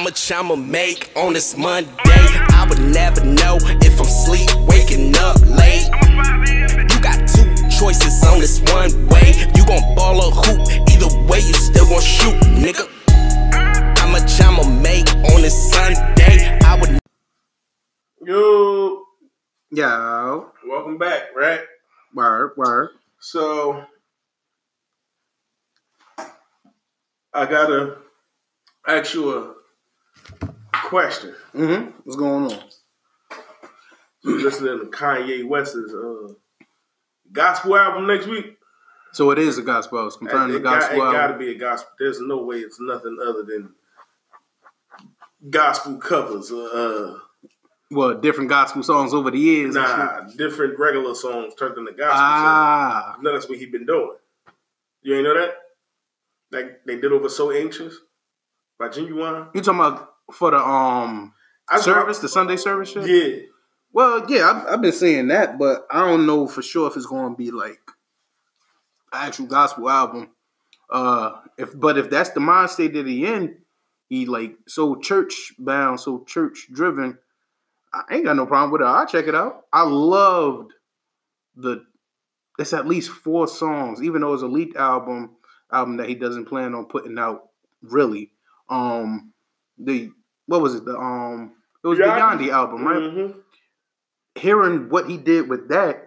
How much I'ma make on this Monday? I would never know if I'm sleep waking up late. You got two choices on this one way. You gon' ball or hoop, either way you still gon' shoot, nigga. How much I'ma make on this Sunday? I would Yo, Yo, welcome back, right? word, word. So, I gotta ask you a question. Mm-hmm. What's going on? So, listening to Kanye West's uh, gospel album next week. So it is a gospel. It's confirmed the got, gospel. it gotta be a gospel. There's no way it's nothing other than gospel covers. Uh, Well, different gospel songs over the years. nah, different regular songs turned into gospel songs. Ah, No, that's what he been doing. You ain't know that? Like they did over "So Anxious" by Ginuwine. you talking about for the um I service, the Sunday service shit? Yeah, Well, yeah, I've, I've been saying that, but I don't know for sure if it's going to be like an actual gospel album. Uh, if but if that's the mind state that he in, he like so church bound, so church driven. I ain't got no problem with it. I'll check it out. I loved the. It's at least four songs, even though it's a leaked album, album that he doesn't plan on putting out. Really, um, the what was it? The um, it was the Yandhi? Yandhi album, right? Mhm. hearing what he did with that,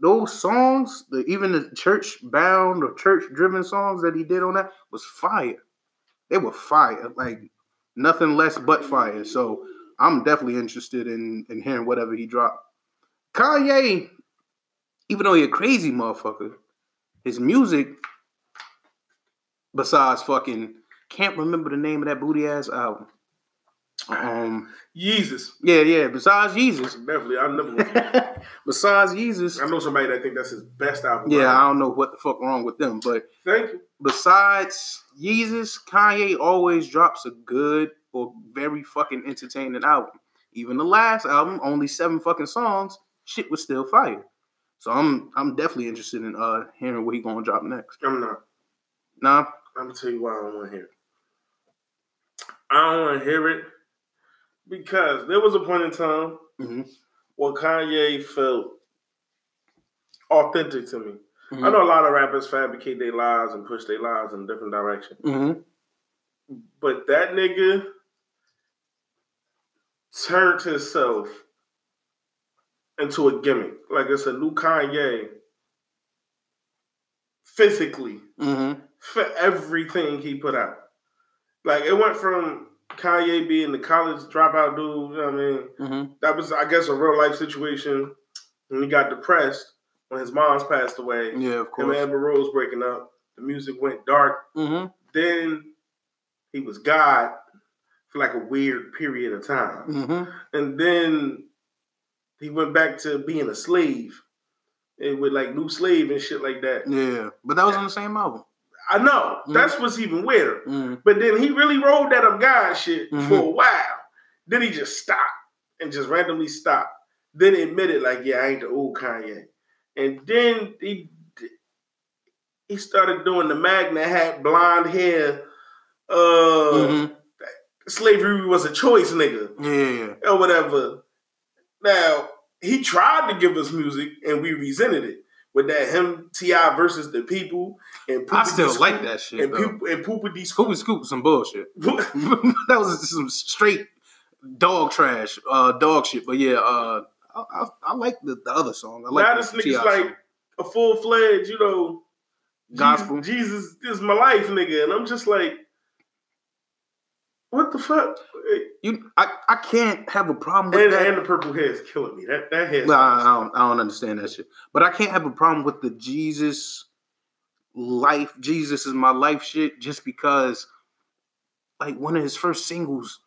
those songs, the even the church bound or church driven songs that he did on that was fire. They were fire, like nothing less but fire. So I'm definitely interested in in hearing whatever he dropped. Kanye, even though he a crazy motherfucker, his music, besides fucking, can't remember the name of that booty ass album. Um, Yeezus. yeah, yeah. Besides Jesus, Definitely, I never. besides Jesus, I know somebody that think that's his best album. yeah, I don't know what the fuck wrong with them, but Thank you. besides Jesus, Kanye always drops a good or very fucking entertaining album. Even the last album, only seven fucking songs, shit was still fire. So I'm I'm definitely interested in uh hearing what he gonna drop next. I'm not. Nah, I'm gonna tell you why I don't want to hear it. I don't want to hear it because there was a point in time Mhm. where Kanye felt authentic to me. I Mhm. know a lot of rappers fabricate their lives and push their lives in a different direction. mm-hmm. But that nigga turned himself into a gimmick. Like it's a new Kanye physically Mm-hmm. for everything he put out. Like it went from Kanye being the college dropout dude, you know what I mean? Mm-hmm. That was I guess a real life situation. And he got depressed when his mom's passed away. Yeah, of Him course. and Amber Rose breaking up. The music went dark. Mm-hmm. Then he was God for like a weird period of time. Mm-hmm. And then he went back to being a slave. And with like new slave and shit like that. Yeah, but that was on the same album. I know. Mhm. That's what's even weirder. Mm-hmm. But then he really rolled that up God shit Mhm. for a while. Then he just stopped and just randomly stopped. Then admitted like, yeah, I ain't the old Kanye. And then he he started doing the MAGA hat, blonde hair, uh Mm-hmm. slavery was a choice, nigga. Yeah. Or whatever. Now, he tried to give us music and we resented it. With that him T.I. versus the people and I still D. like that shit. and, though. Poop, and Poopa D. Scoop. Scoop Scoop some bullshit. that was some straight dog trash, uh, dog shit. But yeah, uh, I, I, I like the, the other song. I like now this nigga's T.I. like song. a full fledged, you know, Gospel. Jesus, Jesus is my life, nigga, and I'm just like, what the fuck? you. I, I can't have a problem with And, that. and the purple hair is killing me. That that hair. I, I don't, I don't understand that shit. But I can't have a problem with the Jesus life. Jesus is my life shit. Just because, like, one of his first singles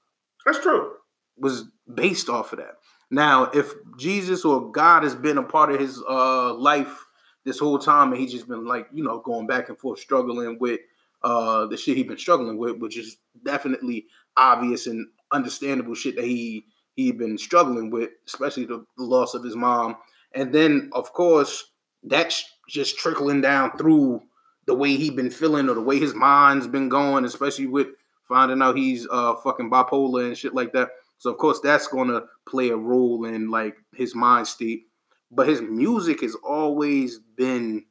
That's true. was based off of that. Now, if Jesus or God has been a part of his uh, life this whole time, and he's just been like, you know, going back and forth, struggling with uh, the shit he's been struggling with, which is definitely obvious and understandable shit that he he'd been struggling with, especially the, the loss of his mom, and then of course that's just trickling down through the way he'd been feeling or the way his mind's been going, especially with finding out he's uh fucking bipolar and shit like that. So of course that's gonna play a role in like his mind state. But his music has always been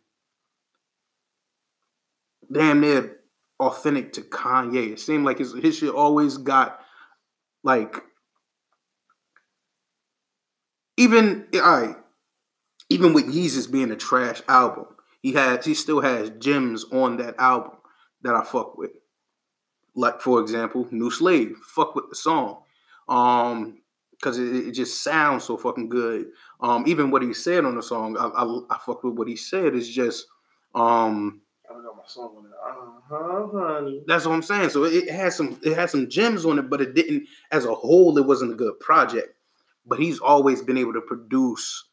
damn near authentic to Kanye. It seemed like his his shit always got like even right, even with Yeezus being a trash album, he has he still has gems on that album that I fuck with. Like for example, New Slave, fuck with the song, um, because it, it, just sounds so fucking good. Um, even what he said on the song, I, I, I fuck with what he said. Is just um. I got my song on it. Uh-huh, honey. That's what I'm saying. So it has some it has some gems on it, but it didn't as a whole. It wasn't a good project. But he's always been able to produce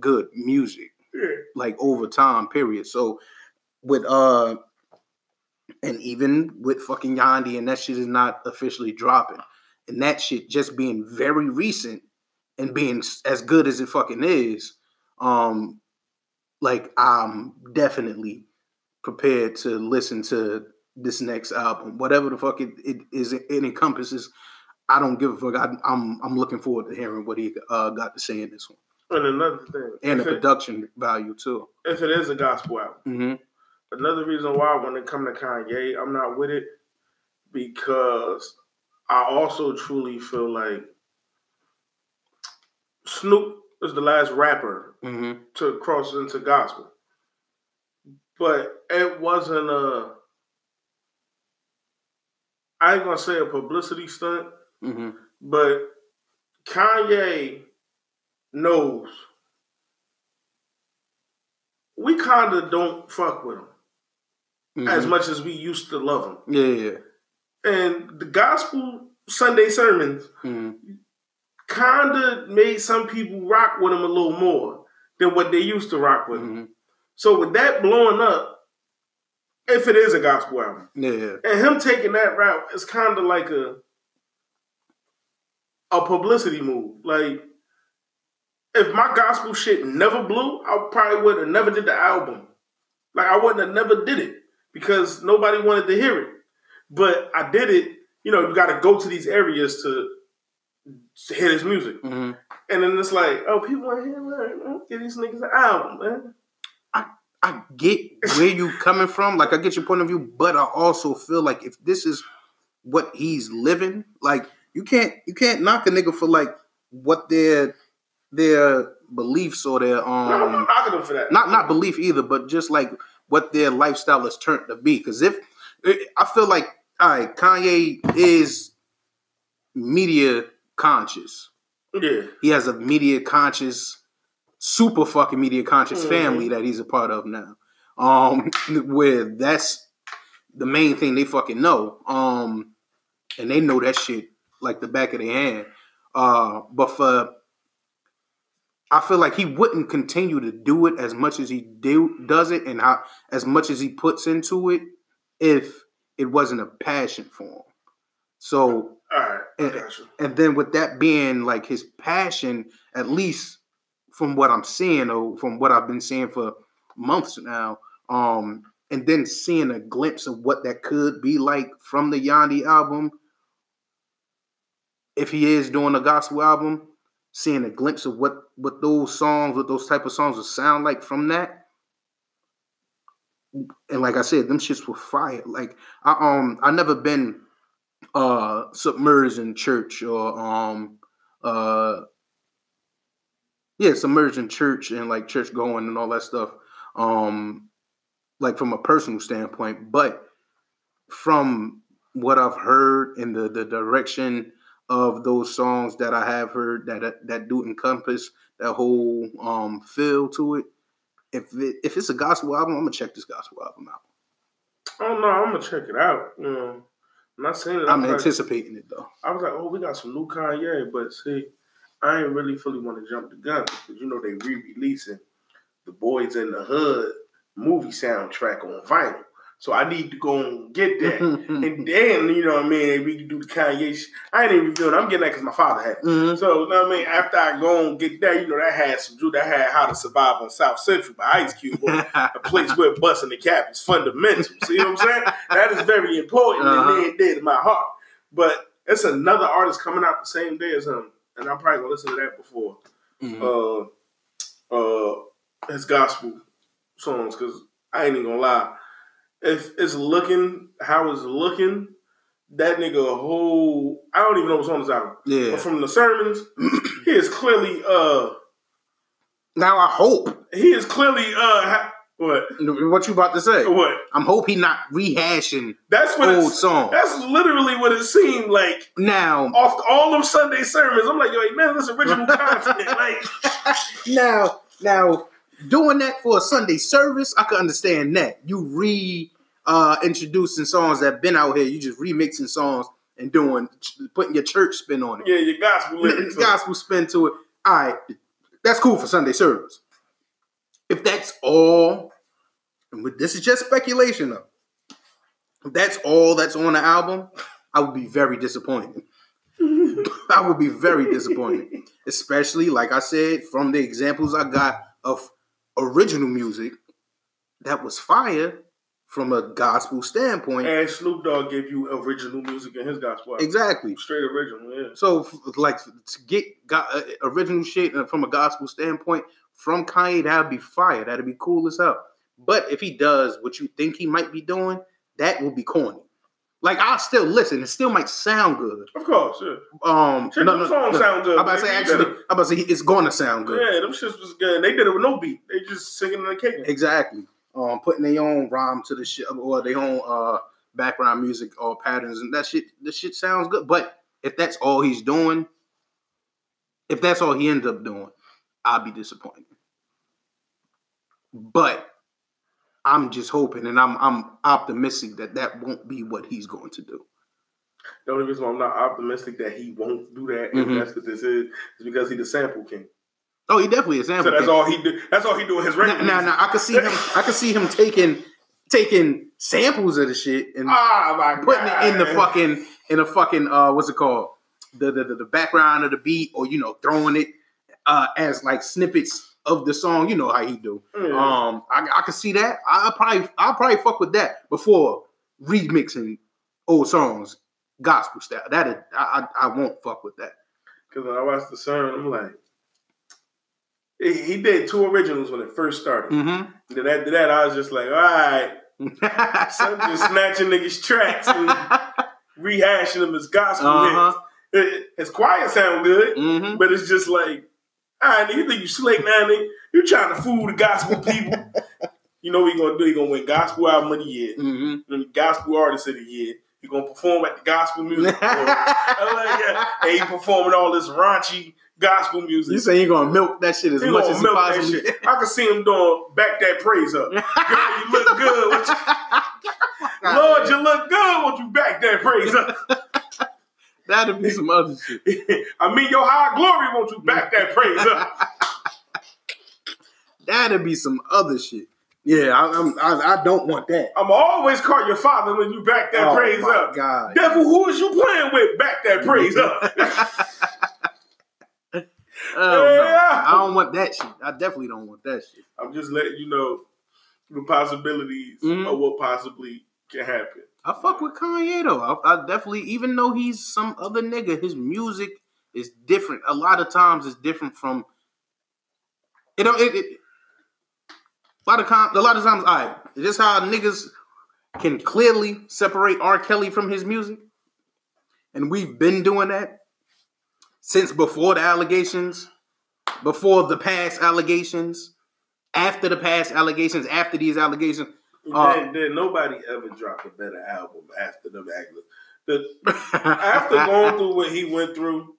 good music, Yeah. like over time. Period. So with uh, and even with fucking Yandhi, and that shit is not officially dropping, and that shit just being very recent and being as good as it fucking is, um, like I'm definitely prepared to listen to this next album, whatever the fuck it, it is it encompasses. I don't give a fuck. I, I'm I'm looking forward to hearing what he uh, got to say in this one, And another thing, and the it, production value too. if it is a gospel album, Mm-hmm. another reason why when it come to Kanye, I'm not with it because I also truly feel like Snoop is the last rapper Mm-hmm. to cross into gospel, but it wasn't a. I ain't gonna say a publicity stunt, Mm-hmm. but Kanye knows we kind of don't fuck with him mm-hmm. as much as we used to love him. Yeah, yeah. And the gospel Sunday sermons Mm-hmm. kind of made some people rock with him a little more than what they used to rock with him. So with that blowing up, if it is a gospel album, Yeah, and him taking that route is kind of like a a publicity move. Like if my gospel shit never blew, I probably would have never did the album. Like I wouldn't have never did it because nobody wanted to hear it. But I did it. You know, you got to go to these areas to, to hear this music, Mm-hmm. and then it's like, oh, people want to hear Give these niggas an album, man. I get where you coming from. Like I get your point of view, but I also feel like if this is what he's living, like you can't you can't knock a nigga for like what their their beliefs or their No, I'm um not knocking them for that. not not belief either, but just like what their lifestyle is turned to be. Because if I feel like all right, Kanye is media conscious. yeah. He has a media conscious, super fucking media conscious Mhm. family that he's a part of now. Um, where that's the main thing they fucking know. Um, and they know that shit like the back of their hand. Uh, but for I feel like he wouldn't continue to do it as much as he do does it and how as much as he puts into it if it wasn't a passion for him. So All right, I And- and then with that being like his passion, at least from what I'm seeing or from what I've been seeing for months now, um, and then seeing a glimpse of what that could be like from the Yandhi album, if he is doing a gospel album, seeing a glimpse of what what those songs, what those type of songs would sound like from that. And like I said, them shits were fire. Like I um I never been uh submerged in church or um uh yeah submerged in church and like church going and all that stuff um like from a personal standpoint but from what i've heard in the the direction of those songs that i have heard that that do encompass that whole um feel to it if it, if it's a gospel album i'm gonna check this gospel album out Oh no, I'm gonna check it out. You know, I'm not saying that i'm like, anticipating it though I was like, oh, we got some new Kanye, but see, I ain't really fully want to jump the gun because you know they re-releasing the Boyz n the Hood movie soundtrack on vinyl. So I need to go and get that. and then, you know what I mean, we can do the Kanye shit. I ain't even reviewing. I'm getting that because my father had it. Mhm. So, you know what I mean? After I go and get that, you know, that had some, that had How to Survive on South Central by Ice Cube. a place where busting the cap is fundamental. See what I'm saying? That is very important Uh-huh. and near and dear my heart. But it's another artist coming out the same day as him, and I'm probably gonna listen to that before Mhm. uh uh his gospel songs because I ain't even gonna lie. If it's looking how it's looking, that nigga a whole I don't even know what's on his album. yeah. But from the sermons, he is clearly uh Now I hope he is clearly uh ha- what what you about to say. what I'm hope he not rehashing that's what old it's, songs. that's literally what it seemed like Now, off all of Sunday sermons. I'm like, yo, man, this original content. Like, now, now, doing that for a Sunday service, I can understand that. You re uh introducing songs that been out here. You just remixing songs and doing putting your church spin on it. yeah, your gospel lyrics. gospel spin to it. All right, that's cool for Sunday service. If that's all, and this is just speculation though. If that's all that's on the album, I would be very disappointed. I would be very disappointed, especially like I said from the examples I got of original music that was fire from a gospel standpoint. And Snoop Dogg gave you original music in his gospel. album. Exactly. Straight original, yeah. So, like, to get go- uh, original shit from a gospel standpoint from Kanye, that'd be fire. That'd be cool as hell. But if he does what you think he might be doing, that will be corny. Like, I'll still listen. It still might sound good. Of course, yeah. Um, Shit, them songs sound good. I'm about to say actually. I'm about to say it's going to sound good. Yeah, them shits was good. They did it with no beat. They just singing and kicking. Exactly. Um, putting their own rhyme to the shit or their own uh background music or patterns, and that shit, this shit sounds good. But if that's all he's doing, if that's all he ends up doing, I'll be disappointed. But I'm just hoping, and I'm I'm optimistic that that won't be what he's going to do. The only reason why I'm not optimistic that he won't do that, Mhm. if that's what this is, is because he's the sample king. Oh, he definitely is. Sample. So that's all he do. That's all he do in his record. now, now, I can see him. I can see him taking taking samples of the shit and Ah, putting God. it in the fucking in the fucking uh what's it called the the, the, the background of the beat or you know throwing it uh as like snippets of the song you know how he do Yeah. um I, I can see that I, I probably I'll probably fuck with that before remixing old songs gospel style that is, I, I I won't fuck with that Because when I watched the sermon, I'm like, he, did two originals when it first started. mm-hmm Then after that, I was just like, all right, son just snatching niggas' tracks and rehashing them as gospel Uh-huh. hits. It, his choir sound good, mm-hmm but it's just like, all right, nigga, you think you slick now, nigga? You trying to fool the gospel people. you know what he gonna do? He gonna win gospel album of the year, mm-hmm gospel artist of the year. He gonna perform at the gospel music. Like, yeah. And he performing all this raunchy gospel music. you say you're gonna milk that shit as He much as you milk that possibly shit. I can see him doing back that praise up. Girl, you look good. You- Lord, you look good. Won't you back that praise up? That'd be some other shit. I mean, your high glory. Won't you back that praise up? That'd be some other shit. Yeah, I, I'm, I, I don't want that. I'm always call your father when you back that oh praise my up. God. Devil, who is you playing with? Back that praise up. Oh, no. Yeah. I don't want that shit. I definitely don't want that shit. I'm just letting you know the possibilities Mhm. of what possibly can happen. I fuck with Kanye though. I, I definitely, even though he's some other nigga, his music is different. A lot of times, it's different from. You know, it, it a lot of a lot of times, I right, this how niggas can clearly separate R. Kelly from his music, and we've been doing that since before the allegations, before the past allegations, after the past allegations, after these allegations. Uh, then, then nobody ever dropped a better album after the Magnus. The after going through what he went through,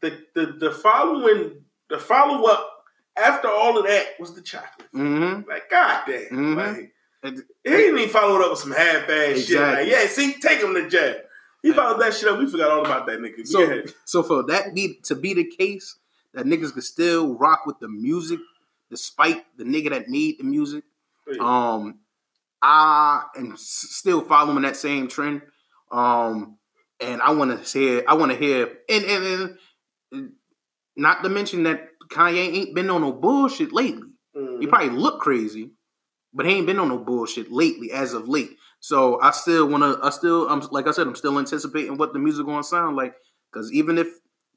the the, the following the follow up after all of that was the chocolate. hmm Like God damn, Mhm. like he didn't even follow it up with some half ass shit. Like yeah, see, take him to jail. He followed that shit up. We forgot all about that nigga. So, yeah. so for that be to be the case, that niggas could still rock with the music despite the nigga that need the music. Um, I am still following that same trend. Um, and I want to hear, I want to hear, and, and and not to mention that Kanye ain't been on no bullshit lately. Mhm. He probably look crazy, but he ain't been on no bullshit lately, as of late. So I still want to. I still. I'm like I said. I'm still anticipating what the music gonna sound like. Because even if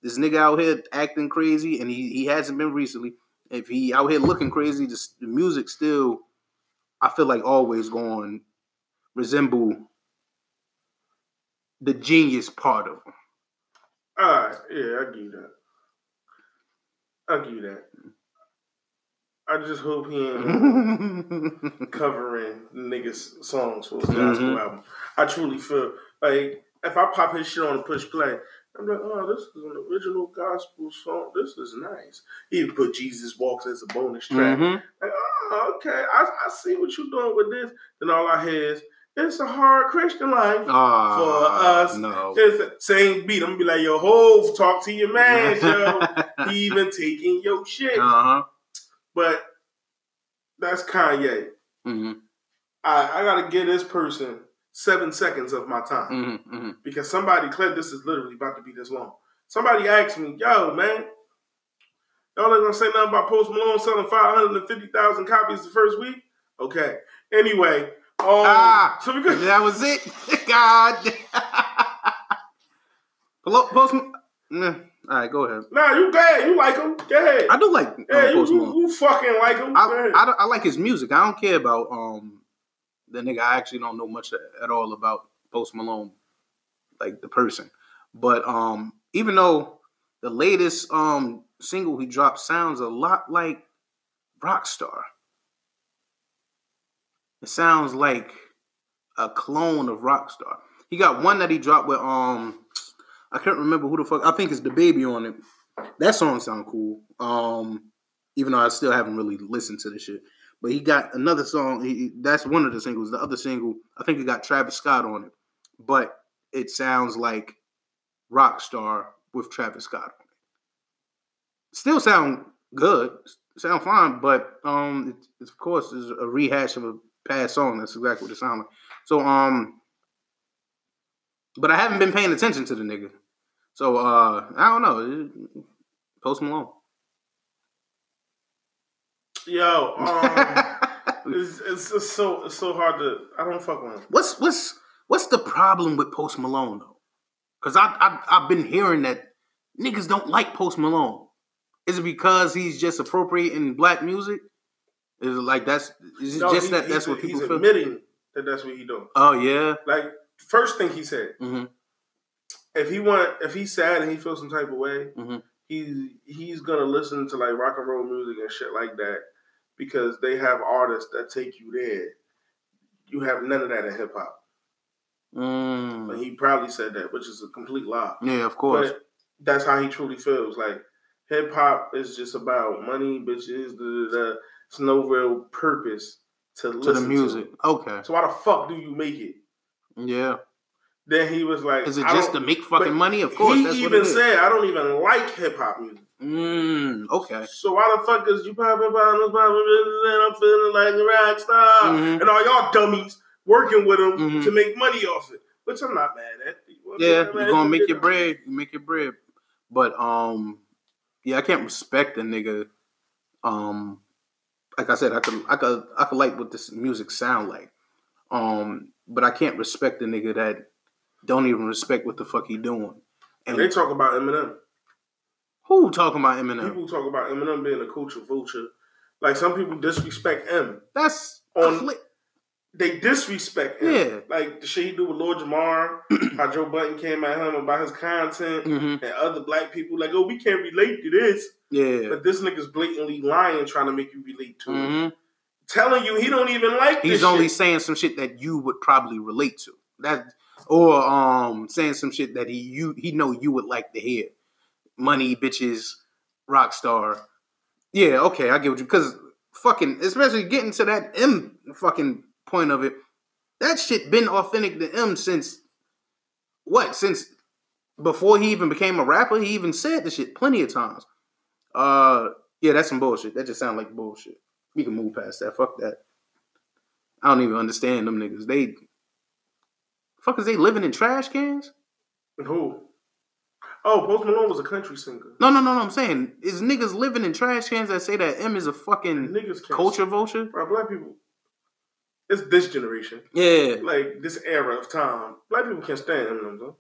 this nigga out here acting crazy, and he he hasn't been recently, if he out here looking crazy, just the music still, I feel like always going resemble the genius part of him. All right, yeah, I give you that. I give you that. I just hope he ain't covering niggas' songs for his gospel Mhm. album. I truly feel like if I pop his shit on and push play, I'm like, oh, this is an original gospel song. This is nice. He put Jesus Walks as a bonus track. Mhm. Like, oh, okay, I, I see what you're doing with this. Then all I hear is, it's a hard Christian life. Ah, For us, no. It's the same beat. I'm gonna be like, yo, Hove, talk to your man, yo. he even taking your shit. uh huh. But that's Kanye. hmm I, I gotta give this person seven seconds of my time hmm hmm because somebody, Clip, this is literally about to be this long. Somebody asked me, yo, man, y'all ain't gonna say nothing about Post Malone selling 550,000 copies the first week? Okay. Anyway, um, Ah, so could. that was it. God. Post. Nah. All right, go ahead. Nah, you go ahead. You like him. Go ahead. I do like yeah, you, Post you, Malone. you fucking like him. Go I. I, I like his music. I don't care about um the nigga. I actually don't know much at all about Post Malone, like the person. But um, even though the latest um single he dropped sounds a lot like Rockstar, it sounds like a clone of Rockstar. He got one that he dropped with um, I can't remember who the fuck. I think it's the baby on it. That song sound cool. Um, even though I still haven't really listened to the shit. But he got another song. He, that's one of the singles. The other single, I think it got Travis Scott on it, but it sounds like Rockstar with Travis Scott on it. Still sound good, sound fine, but um, it, of course, is a rehash of a past song. That's exactly what it sounds like. So um, but I haven't been paying attention to the nigga. So uh, I don't know. Post Malone. Yo, um, it's, it's so it's so hard to. I don't fuck with him. What's what's what's the problem with Post Malone though? Because I, I I've been hearing that niggas don't like Post Malone. Is it because he's just appropriating black music? Is it like that's is it No, just he- that that's what people he's feel? admitting that that's what he doing. Oh yeah. Like first thing he said, hmm if he want, if he's sad and he feels some type of way, Mhm. he he's gonna listen to like rock and roll music and shit like that because they have artists that take you there. You have none of that in hip hop. Mm. He probably said that, which is a complete lie. Yeah, of course. But that's how he truly feels. Like hip hop is just about money, bitches. Da, da, da. It's no real purpose to to the music. Okay. So why the fuck do you make it? Yeah. Then he was like, Is it just to make fucking money? Of course. He that's what even said, I don't even like hip hop music. Mm, okay. So why the fuck is you popping bottles, popping and I'm feeling like a rock star, Mhm. and all y'all dummies working with him Mhm. to make money off it, which I'm not mad at. Yeah, Man, you're gonna make your bread. You make your bread. But um, yeah, I can't respect a nigga. Um, like I said, I could, I could, I could like what this music sound like. Um, but I can't respect a nigga that don't even respect what the fuck he doing. And They talk about Eminem. Who talking about Eminem? People talk about Eminem being a culture vulture. Like some people disrespect M. That's On- cli- They disrespect him. Yeah. Like the shit he do with Lord Jamar, how Joe Budden came at him about his content, Mhm. and other black people like, oh, we can't relate to this. yeah. But this nigga's blatantly lying, trying to make you relate to it. Mhm. Telling you he don't even like He's only shit. saying some shit that you would probably relate to. That or um saying some shit that he you he know you would like to hear. Money, bitches, rock star. Yeah, okay, I get what you because fucking especially getting to that M fucking point of it. That shit been authentic to M since what? Since before he even became a rapper, he even said the shit plenty of times. Uh yeah, that's some bullshit. That just sounds like bullshit. We can move past that. Fuck that. I don't even understand them niggas. They fuck is they living in trash cans? Who? Oh, Post Malone was a country singer. No, no, no, no. I'm saying is niggas living in trash cans that say that M is a fucking Niggas culture vulture. Bro, black people. It's this generation, Yeah. like this era of time. Black people can't stand Eminem though.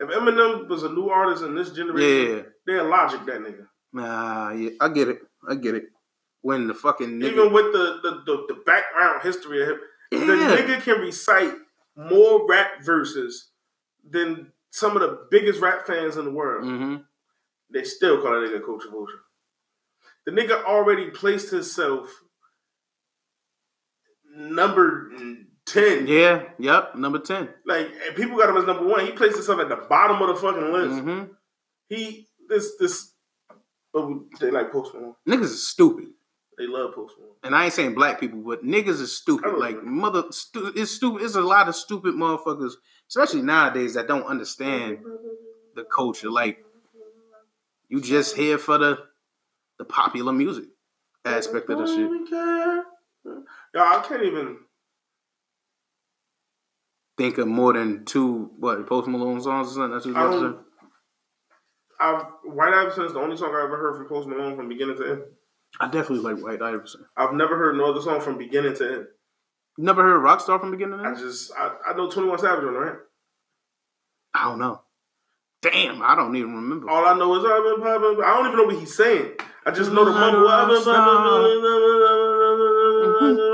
If Eminem was a new artist in this generation, Yeah. they're logic that nigga. Nah, yeah. I get it. I get it. When the fucking nigga. Even with the the, the the background history of him, the nigga can recite more rap verses than some of the biggest rap fans in the world. hmm They still call that nigga culture vulture. The nigga already placed himself number ten. Yeah. Yep. Number 10. Like people got him as number one. He placed himself at the bottom of the fucking list. hmm He this this. Oh, they like Post Malone. Niggas is stupid. They love Post Malone. And I ain't saying black people, but niggas is stupid. Oh, like agree. mother, stu- it's stupid. It's a lot of stupid motherfuckers, especially nowadays, that don't understand the culture. Like you just here for the the popular music aspect of the shit. Yo, I can't even. Think of more than two what Post Malone songs or something. That's what I you don't- about to say? I've White Iverson is the only song I ever heard from Post Malone from beginning to end. I definitely like White Iverson. I've never heard no other song from beginning to end. You never heard Rockstar from beginning to end? I just I, I know Twenty One Savage on right. I don't know. Damn, I don't even remember. All I know is I've been popping. I don't even know what he's saying. I just know the mumble. I've been popping.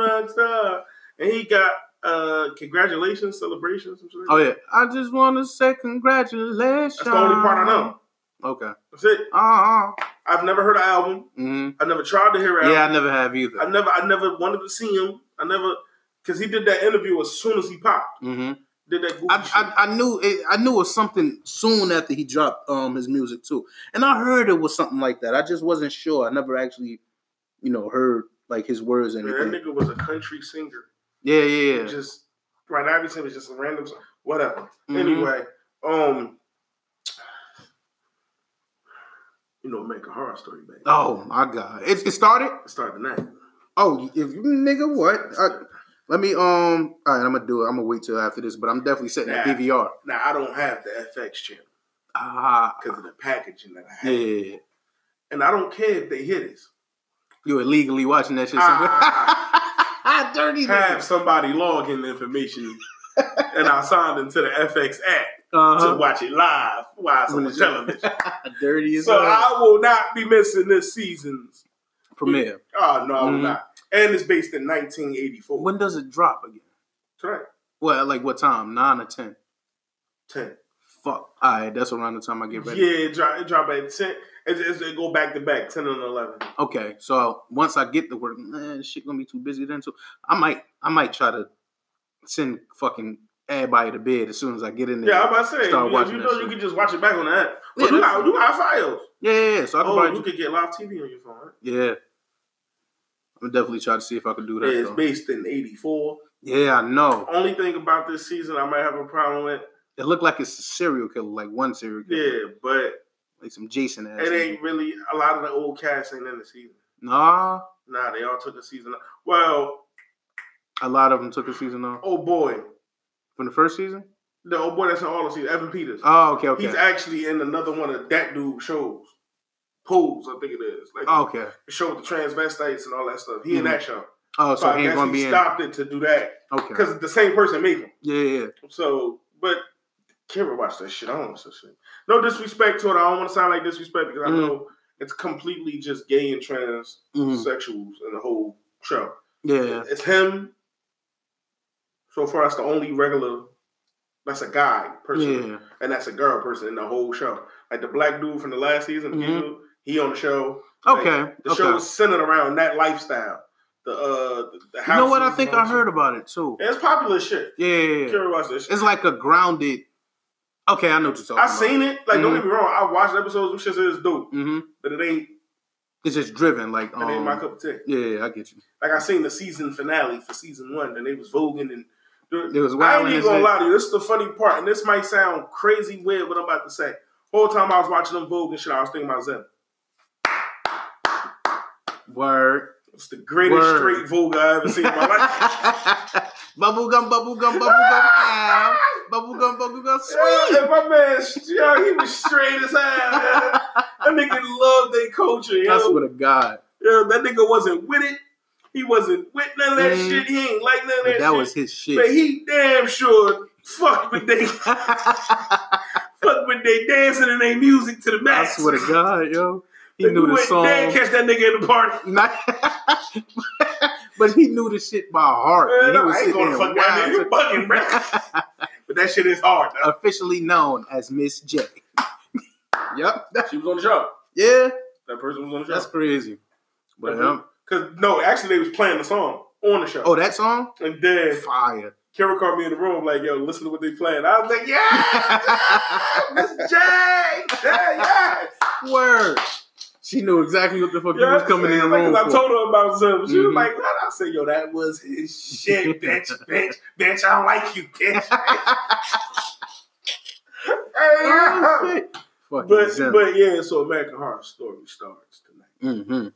Rockstar. And he got uh congratulations, celebrations. Some shit like Oh yeah, I just want to say congratulations. That's the only part I know. Okay. That's it. Uh I've never heard an album. hmm I never tried to hear an Yeah, I never have either. I never I never wanted to see him. I never because he did that interview as soon as he popped. hmm Did that goofy I, shit. I, I knew it, I knew it was something soon after he dropped um his music too, and I heard it was something like that. I just wasn't sure. I never actually, you know, heard like his words and that nigga was a country singer. Yeah, yeah, yeah. Just White Iverson was just a random song. Whatever. Mhm. Anyway, um you know, make a horror story, baby. Oh my god, it, it started. Start the night. Oh, if you nigga, what? I, let me um. All right, I'm gonna do it. I'm gonna wait till after this, but I'm definitely setting Nah. the DVR. Now I don't have the FX channel Ah, because of the packaging that I have. yeah. And I don't care if they hit us. You're illegally watching that shit somewhere? Dirty. Have nigga. somebody login information and I signed into the FX app to Uh-huh. watch it live while it's on the television. Dirty as So hell. I will not be missing this season's. Premiere. Oh no, I will Mhm. not. And it's based in 1984. When does it drop again? That's right. Well, like what time? Nine or ten? Ten. Fuck. All right, that's around the time I get ready. Yeah, it drop, it drop at ten. It, it, it go back to back, ten and eleven. Okay, so once I get to work, man, shit gonna be too busy then. So I might, I might try to send fucking everybody to bed as soon as I get in there. Yeah, I'm about to say, Start you, watching you know, you shit. can just watch it back on the app. Yeah, But you that's- got, you got files. yeah, yeah, yeah. So I can Oh, you could get live TV on your phone. Right? yeah. I'm definitely try to see if I can do that. Yeah, it's though. based in '84. Yeah, I know. Only thing about this season I might have a problem with, It looked like it's a serial killer, like one serial killer, yeah, but like some Jason ass. it ain't really a lot of the old cast ain't in the season. Nah, Nah, they all took a season. off. Well, a lot of them took a season off oh boy, from the first season. the old boy that's in all the season, Evan Peters. Oh, okay, okay, He's actually in another one of that dude shows. Pose, I think it is. Like oh, okay. the show with the transvestites and all that stuff. He in Mhm. that show. Oh, So, so I he ain't gonna he be in. stopped it to do that Okay, because the same person made him. yeah, yeah. So, but Kira watch that shit. I don't watch that shit. No disrespect to it. I don't want to sound like disrespect because I Mhm. know it's completely just gay and transsexuals Mhm. in the whole show. yeah. It's him. So far, that's the only regular. That's a guy person, yeah. and that's a girl person in the whole show. Like the black dude from the last season, Mhm. dude, he on the show. Like, Okay, The okay. show is centered around that lifestyle. The uh, the, the You know what? I think I heard shit. about it too. Yeah, it's popular shit. Yeah, yeah, yeah. Kira watch that shit. It's like a grounded. Okay, I know what you're talking I about. seen it. Like, don't Mhm. get me wrong. I watched episodes. Them shit is dope, Mm-hmm. but it ain't. It's just driven, like ain't my um. cup of tea. Yeah, yeah, I get you. Like I seen the season finale for season one, and they was voguing and. It was I ain't even gonna lie to you. This is the funny part, and this might sound crazy weird. What I'm about to say. Whole time I was watching them vogue and shit, I was thinking about Zen. Word. It's the greatest Word. straight vogue I ever seen in my life. bubble gum, bubble gum, bubble gum, ow. bubble gum, bubble gum, Yeah, sweet. my man, yo, he was straight as hell. Man. That nigga loved their culture. I Yo. swear to God. Yeah, that nigga wasn't with it. He wasn't with none of that Mhm. shit. He ain't like none of But that, that shit. was his shit. but he damn sure fucked with they fuck with they dancing and they music to the max. I max. swear to God, yo. He If knew the went song. there and catch that nigga in the party. But he knew the shit by heart. Man, and he I was ain't sitting gonna there fuck that nigga. You wild. bro. but that shit is hard. Though. Officially known as Miss J. yep. She was on the show. Yeah, That person was on the show. that's crazy. But um, Cause no, actually they was playing the song on the show. oh, that song, And then fire. Kara called me in the room like, "Yo, listen to what they playing." I was like, "Yeah, Miss J, yeah, yeah." Word. She knew exactly what the fuck Yeah, was coming in the like, for. I told her about something. She Mhm. was like, "What?" I said, "Yo, that was his shit, bitch, bitch, bitch. I don't like you, bitch." Oh, Hey, shit. But but yeah, so American Horror Story starts tonight, hmm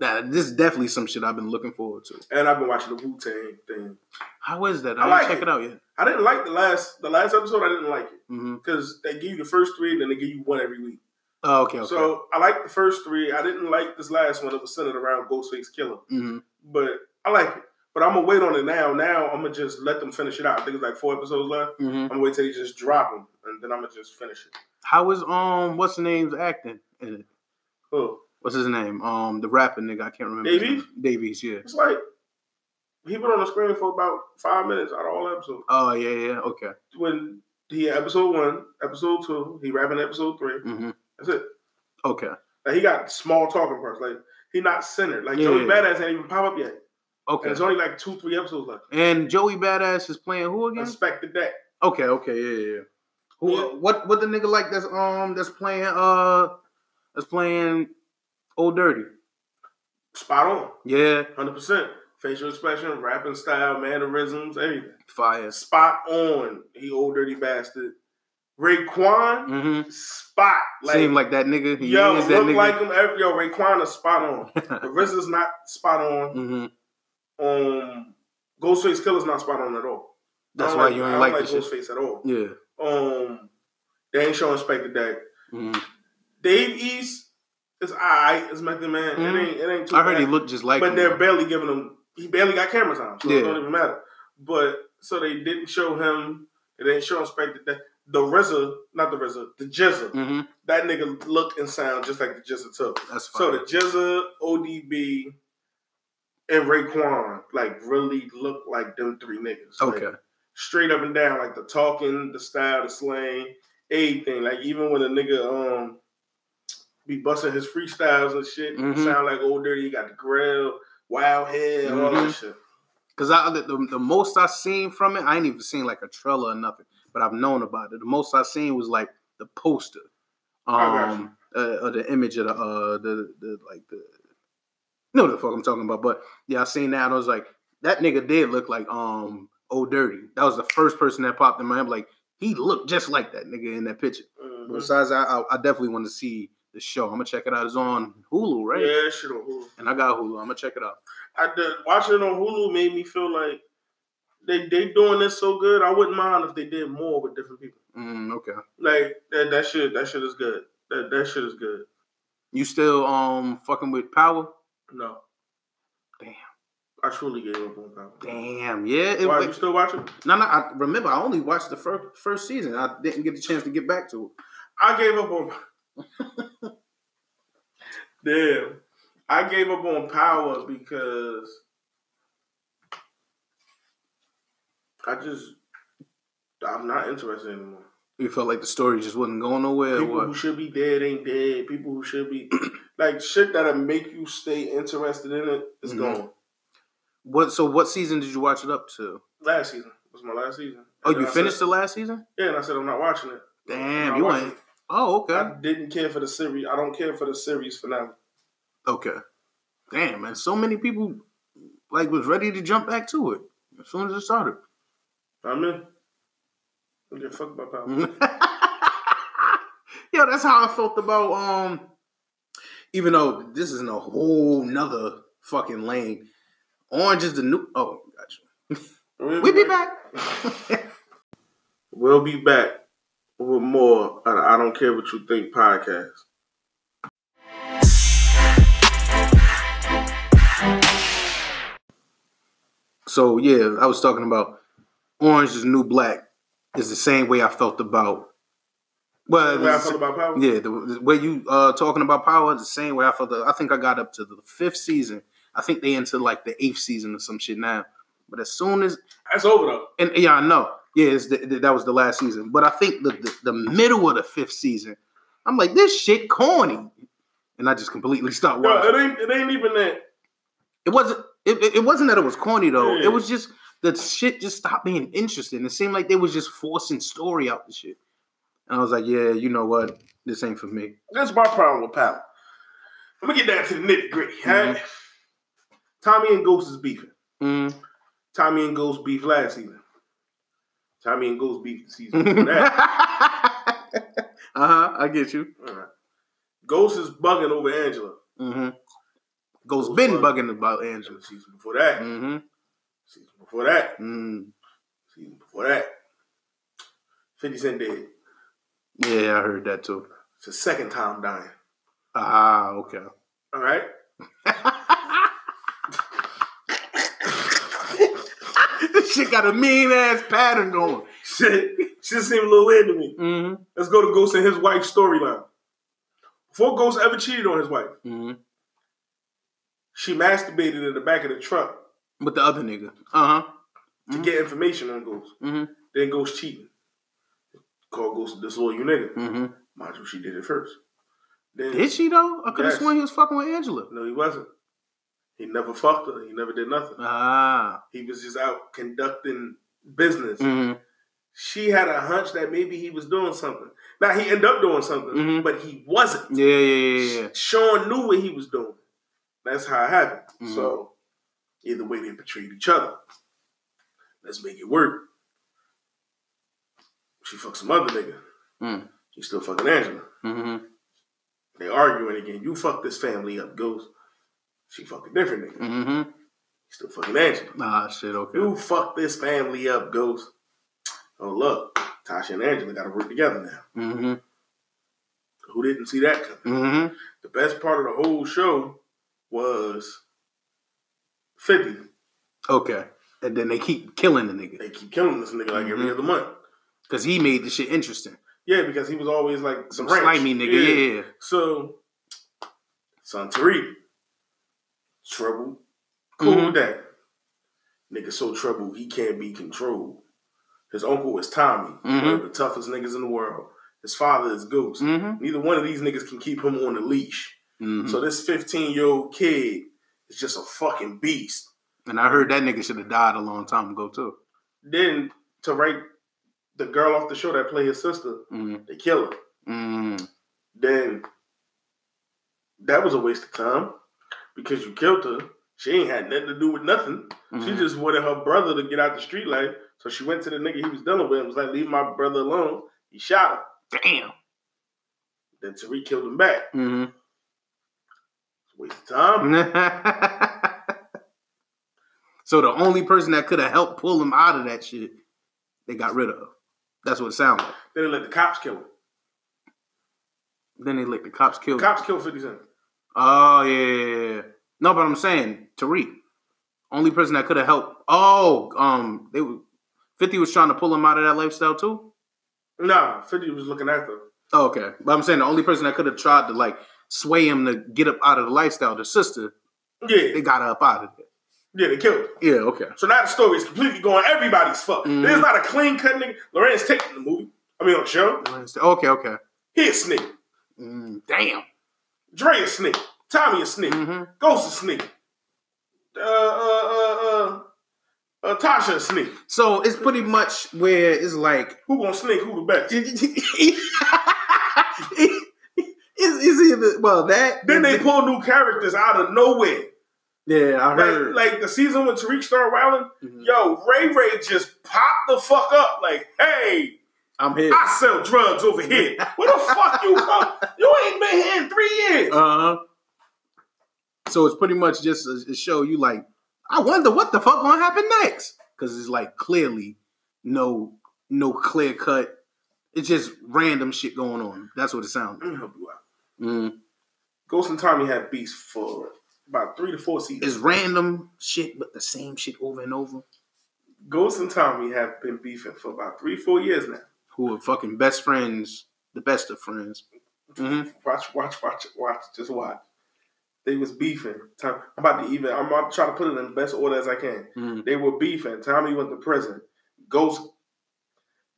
Nah, this is definitely some shit I've been looking forward to. and I've been watching the Wu Tang thing. How is that? I I, didn't like check it. it out yet. I didn't like the last the last episode. I didn't like it because they give you the first three, and then they give you one every week. Oh, okay, okay. So I like the first three. I didn't like this last one that was centered around Ghostface Killah, hmm but I like it. But I'm gonna wait on it now. Now I'm gonna just let them finish it out. I think it's like four episodes left. hmm I'm gonna wait till they just drop them, and then I'm gonna just finish it. How is um what's the name's acting in it? Oh, What's his name? Um, the rapper nigga. I can't remember. Dave East? Davies, yeah. it's like he been on the screen for about five minutes out of all episodes. Oh yeah, yeah. Okay. When he had episode one, episode two, he rapping episode three. hmm That's it. Okay. Like he got small talking parts. Like he not centered. Like Yeah, Joey yeah. Badass ain't even pop up yet. And Okay. it's only like two, three episodes left. And Joey Badass is playing who again? Expected that. Okay, okay, yeah, yeah. yeah. Who? Yeah. What? What the nigga like? That's um. That's playing. Uh. That's playing. Old Dirty. Spot on. Yeah. Hundred percent. Facial expression, rapping style, mannerisms, everything. Fire. Spot on. He old dirty bastard. Raekwon, Mm-hmm. spot. Like, Seem like that nigga. He yo, look nigga. like him. Every, yo, Raekwon is spot on. The RZA's not spot on. mm-hmm. Um, Ghostface Killah's not spot on at all. That's why like, you ain't like like the shit. Ghostface at all. Yeah. Um, they ain't showing Spectre Deck. Mhm. Dave East is alright. It's Method Man. Mhm. It ain't. It ain't too. I heard bad. he looked just like him. but him. they're barely giving him. He barely got camera time, so Yeah. it don't even matter. But so they didn't show him. They didn't show him Spectre Deck. The RZA, not the RZA, the GZA. hmm That nigga look and sound just like the GZA too. That's fine. So the GZA, ODB, and Raekwon like really look like them three niggas. Like, okay. straight up and down, like the talking, the style, the slang, everything. Like even when a nigga um be busting his freestyles and shit, Mhm. sound like old dirty. He got the grill, wild head, all that Mhm. shit. Cause I the, the, the most I seen from it, I ain't even seen like a trailer or nothing, but I've known about it. The most I seen was like the poster, um, uh, or the image of the uh the the like the. You know what the fuck I'm talking about, but yeah, I seen that. I was like, that nigga did look like um old dirty. That was the first person that popped in my head. Like he looked just like that nigga in that picture. Mhm. Besides, I I, I definitely want to see the show. I'm gonna check it out. It's on Hulu, right? Yeah, shit on Hulu. And I got Hulu. I'm gonna check it out. I did watching it on Hulu made me feel like they they doing this so good. I wouldn't mind if they did more with different people. Mm, okay. Like that that shit that shit is good. That that shit is good. You still um fucking with Power? No. Damn. I truly gave up on Power. Damn, yeah. It, Why it- you still watching? no, no. I remember. I only watched the first first season. I didn't get the chance to get back to it. I gave up on. Damn, I gave up on Power because I just I'm not interested anymore. You felt like the story just wasn't going nowhere. Or People who should be dead ain't dead. People who should be like shit that'll make you stay interested in it is Mhm. gone. What? So, what season did you watch it up to? Last season was my last season. Oh, And you finished said, the last season? Yeah, and I said I'm not watching it. Damn, you ain't. it. Oh, okay, I didn't care for the series. I don't care for the series finale. okay. Damn, man. So many people like was ready to jump back to it as soon as it started. I'm in. I don't give a fuck about Power. Yo, that's how I felt about um. Even though this is in a whole nother fucking lane, Orange is the new. Oh, gotcha. We'll be back. We'll be back with more. I, I don't care what you think podcast. So yeah, I was talking about Orange is New Black is the same way I felt about. Well, The way I felt about Power. yeah, the, the way you uh talking about power is the same way I felt. I think I got up to the fifth season. I think they into like the eighth season or some shit now. But as soon as That's over though. and yeah, I know, yeah, it's the, that was the last season. But I think the, the the middle of the fifth season, I'm like this shit corny, and I just completely stopped No, watching. it ain't. It ain't even that. It wasn't. It, it- wasn't that it was corny though. Yeah. It was just the shit just stopped being interesting. It seemed like they was just forcing story out the shit. And I was like, yeah, you know what? This ain't for me. That's my problem with Power. Let me get down to the nitty gritty. Mhm. Right? Tommy and Ghost is beefing. Mm. Tommy and Ghost beef last season. Tommy and Ghost beef the season before that. uh huh. I get you. Right. Ghost is bugging over Angela. Mm-hmm. Ghost Ghost been bug- bugging about Angela. Season before that. Mm-hmm. Season before that. Mm. Season before that. 50 Cent dead. Yeah, I heard that too. It's the second time dying. Ah, okay. All right. shit got a mean ass pattern going. Shit. Shit seemed a little weird to me. Mm-hmm. Let's go to Ghost and his wife's storyline. Before Ghost ever cheated on his wife, Mm-hmm. she masturbated in the back of the truck With the other nigga. Uh huh. to get information on Ghost. Mm-hmm. Then Ghost cheating. Call Ghost a disloyal nigga. Mm-hmm. Mind you, she did it first. Then Did she though? I could have Yes. sworn he was fucking with Angela. No, he wasn't. He never fucked her. He never did nothing. Ah. He was just out conducting business. Mm-hmm. She had a hunch that maybe he was doing something. Now he ended up doing something, Mhm. but he wasn't. Yeah, yeah, yeah, yeah. Sean knew what he was doing. That's how it happened. Mhm. So either way, they betrayed each other. Let's make it work. She fucked some other nigga. Mm. She still fucking Angela. Mm-hmm. They arguing again. You fuck this family up, Ghost. She fuck a different nigga. Mm-hmm. Still fucking Angela. Ah, shit. Okay. You fuck this family up, Ghost. Oh look, Tasha and Angela got to work together now. Mm-hmm. Who didn't see that coming? Mm-hmm. The best part of the whole show was Fifty. Okay. And then they keep killing the nigga They keep killing this nigga like every Mhm. other month. because he made the shit interesting. Yeah, because he was always like Some wrench. slimy nigga. Yeah. So, son Tariq, trouble, cool Mhm. with that. Nigga so troubled he can't be controlled. His uncle is Tommy, one Mhm. of the toughest niggas in the world. His father is Ghost. Mm-hmm. Neither one of these niggas can keep him on the leash. mm-hmm. So this 15 year old kid is just a fucking beast. and I heard that nigga should have died a long time ago too. Then to write the girl off the show that played his sister, Mm-hmm. they kill her. Mm-hmm. Then that was a waste of time because you killed her. She ain't had nothing to do with nothing. She Mhm. just wanted her brother to get out the street life. So she went to the nigga he was dealing with and was like, leave my brother alone. He shot her. Damn. Then Tariq killed him back. Mm-hmm. It's a waste of time. so the only person that could have helped pull him out of that shit, they got rid of. That's what it sounded like. Then they let the cops kill him. Then they let the cops kill. The cops killed 50 Cent. Oh yeah, yeah, yeah. No, but I'm saying Tariq, only person that could have helped. Oh, um, they were, Fifty was trying to pull him out of that lifestyle too. Nah, 50 was looking after him. Oh, okay, but I'm saying the only person that could have tried to like sway him to get up out of the lifestyle, the sister, Yeah, they got up out of it. yeah, they killed him. Yeah, okay. So now the story is completely going everybody's fuck. Mhm. There's not a clean cut nigga. Lorenz taking the movie. I mean on the show. Okay, okay. He a snake. Mm, damn. Dre a snake. Tommy a snake. hmm Ghost a snake. Uh, uh, uh, uh, uh, Tasha a snake. So it's pretty much where it's like Who gonna snake? Who the best? it's, it's either well that Then they pull new characters out of nowhere. yeah I heard Like, like the season when Tariq started wilding, Mhm. yo, Ray Ray just popped the fuck up. Like, hey, I'm here. I sell drugs over here. Where the fuck you come? You ain't been here in three years. Uh huh. So it's pretty much just a, a show you like. I wonder what the fuck gonna happen next because it's like clearly no no clear cut. It's just random shit going on. That's what it sounds. Let me help you out. Mm, Ghost and Tommy had beats for about three to four seasons. It's random shit, but the same shit over and over. Ghost and Tommy have been beefing for about three, four years now. Who are fucking best friends, the best of friends. Mhm. Watch, watch, watch, watch. Just watch. They was beefing. Tom, I'm about to even. I'm about to try to put it in the best order as I can. Mhm. They were beefing. Tommy went to prison. Ghost.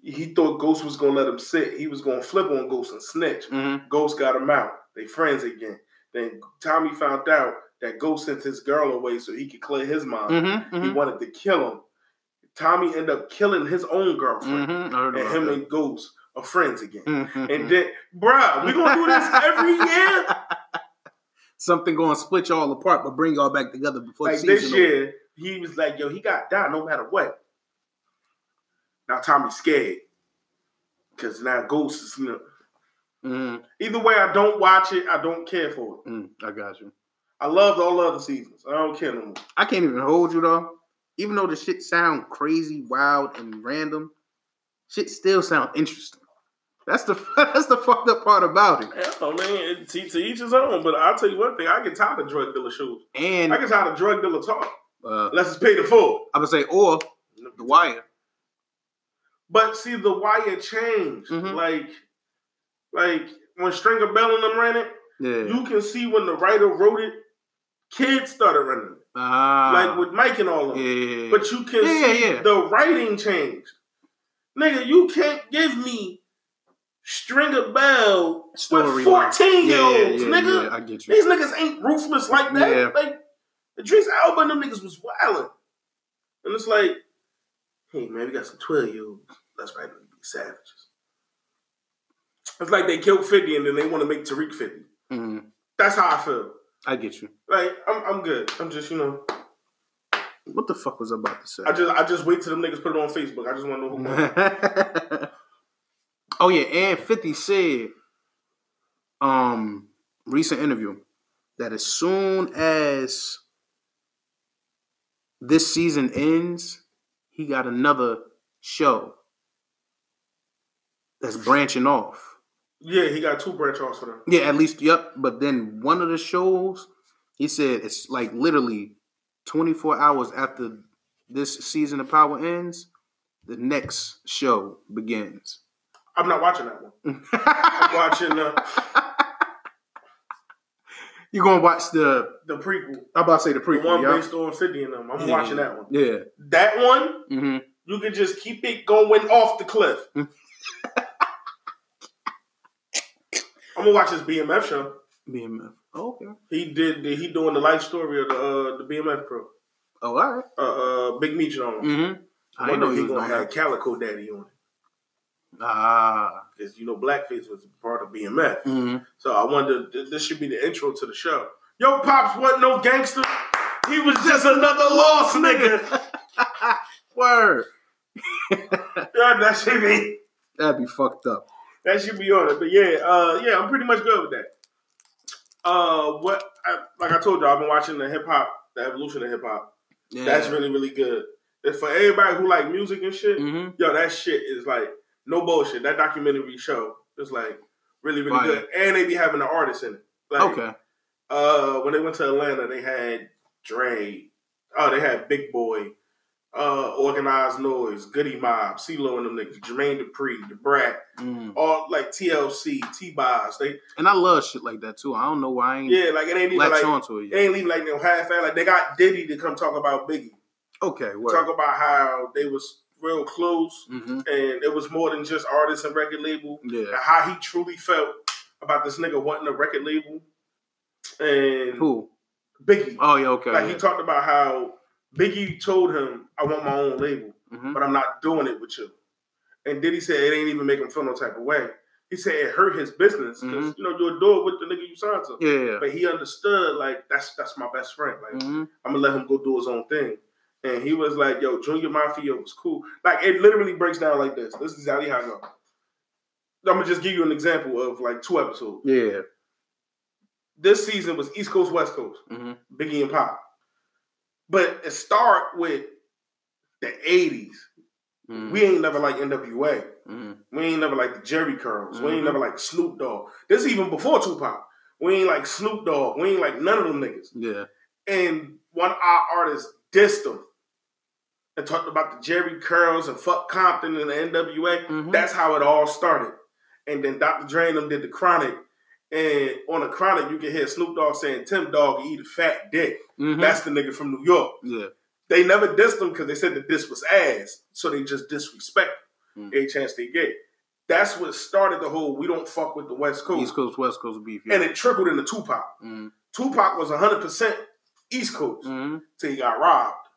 He thought Ghost was gonna let him sit. He was gonna flip on Ghost and snitch. Mhm. Ghost got him out. They friends again. Then Tommy found out that Ghost sent his girl away so he could clear his mind. Mhm. He Mhm. wanted to kill him. Tommy end up killing his own girlfriend. Mhm. And him that. and Ghost are friends again. Mhm. And then, bruh, we gonna do this every year. Something going to split y'all apart, but bring y'all back together before Like the this season over. year, he was like, "Yo, he got down no matter what." Now Tommy's scared because now Ghost is. You know, Mhm. either way, I don't watch it. I don't care for it. Mm, I got you. I loved all other seasons. I don't care no more. I can't even hold you though. Even though the shit sound crazy, wild, and random, shit still sound interesting. That's the that's the fucked up part about it. Mean, it- to, to each his own. But I'll tell you one thing: I get tired of drug dealer shows. And I get tired of drug dealer talk. uh, Unless it's paid in full. I would say, or The Wire. But see, the wire changed. Mhm. Like, like when Stringer Bell and them ran it, Yeah. you can see when the writer wrote it, kids started running it. Ah. like with Mike and all of them. yeah. But you can Yeah, see yeah, yeah. the writing changed. Nigga, you can't give me Stringer Bell with 14 year olds, nigga. yeah, I get you. These niggas ain't ruthless like that. Yeah. Like, Idris Elba and them niggas was wildin'. And it's like, hey man, we got some 12 year olds. Write them be savages. It's like they killed 50 and then they want to make Tariq 50. Mhm. That's how I feel. I get you. Like, I'm, I'm good. I'm just, you know, What the fuck was I about to say? I just I just wait till them niggas put it on Facebook. I just want to know who won. oh yeah, and Fifty said, um, recent interview that as soon as this season ends, he got another show that's branching off. Yeah, he got two branch offs for them. Yeah, at least yep. But then one of the shows, he said it's like literally 24 hours after this season of Power ends, the next show begins. I'm not watching that one. I'm watching uh, You're gonna watch the the prequel, I'm about to say the the prequel, one yeah. based on 50 and them. I'm Yeah. watching that one. Yeah. That one, Mm-hmm. you can just keep it going off the cliff. Mm. I'm gonna watch this BMF show. BMF. Oh, okay. He did. He doing the life story of the uh, the BMF pro. Oh, all right. Uh, uh, Big Meech on. Mm-hmm. I I know he he gonna have. Calico Daddy on it Ah. because you know Blackface was part of BMF. Mm-hmm. So I wonder th- this should be the intro to the show. Yo, pops wasn't no gangster. He was just another lost nigga. Word. Yeah, that should be That'd be fucked up. That should be on it. But yeah, uh, yeah, I'm pretty much good with that. Uh, what I, like I told you, I've been watching the hip hop, the evolution of hip hop. Yeah. That's really really good. And for everybody who like music and shit, Mm-hmm. yo, that shit is like no bullshit. That documentary show is like really really Fire. good, and they be having the artists in it. Like, Okay. Uh, when they went to Atlanta, they had Dre. Oh, they had Big Boi, uh, Organized Noise, Goodie Mob, CeeLo and them niggas, Jermaine Dupri, Da Brat, Mm. all like TLC, T Boz. They And I love shit like that too. I don't know why I ain't yeah, like it ain't even like onto it it ain't even like no half ass. Like they got Diddy to come talk about Biggie, Okay, word. talk about how they was real close, mm-hmm. and it was more than just artists and record label. Yeah. And how he truly felt about this nigga wanting a record label, and Who? Biggie. Oh yeah, okay. Like yeah. he talked about how Biggie told him, "I want my own label, Mhm. but I'm not doing it with you." And Diddy said it ain't even make him feel no type of way. He said it hurt his business because you know you'll do it with the nigga you signed to. Mm-hmm. Yeah. But he understood like that's that's my best friend. Like hmm I'm gonna let him go do his own thing. And he was like, "Yo, Junior Mafia was cool." Like it literally breaks down like this. This is exactly how I go. I'm gonna just give you an example of like two episodes. Yeah. This season was East Coast West Coast. hmm Biggie and Pac. But it start with the 80s. hmm We ain't never like NWA. hmm We ain't never like the Jheri curls. We ain't Mhm. never like Snoop Dogg. This even before Tupac. We ain't like Snoop Dogg. We ain't like none of them niggas. Yeah. and one our artist dissed them and talked about the Jheri curls and fuck Compton and the NWA. Mhm. That's how it all started. And then Dr. Dre and them did the Chronic. And on the Chronic, you can hear Snoop Dogg saying, Tim Dog eat a fat dick. Mhm. That's the nigga from New York. yeah. They never dissed him because they said the diss was ass. So they just disrespect Mm. any chance they get. That's what started the whole we don't fuck with the West Coast. East Coast, West Coast beef. Yeah. And it trickled into Tupac. Mhm. Tupac was 100% East Coast Mhm. till he got robbed.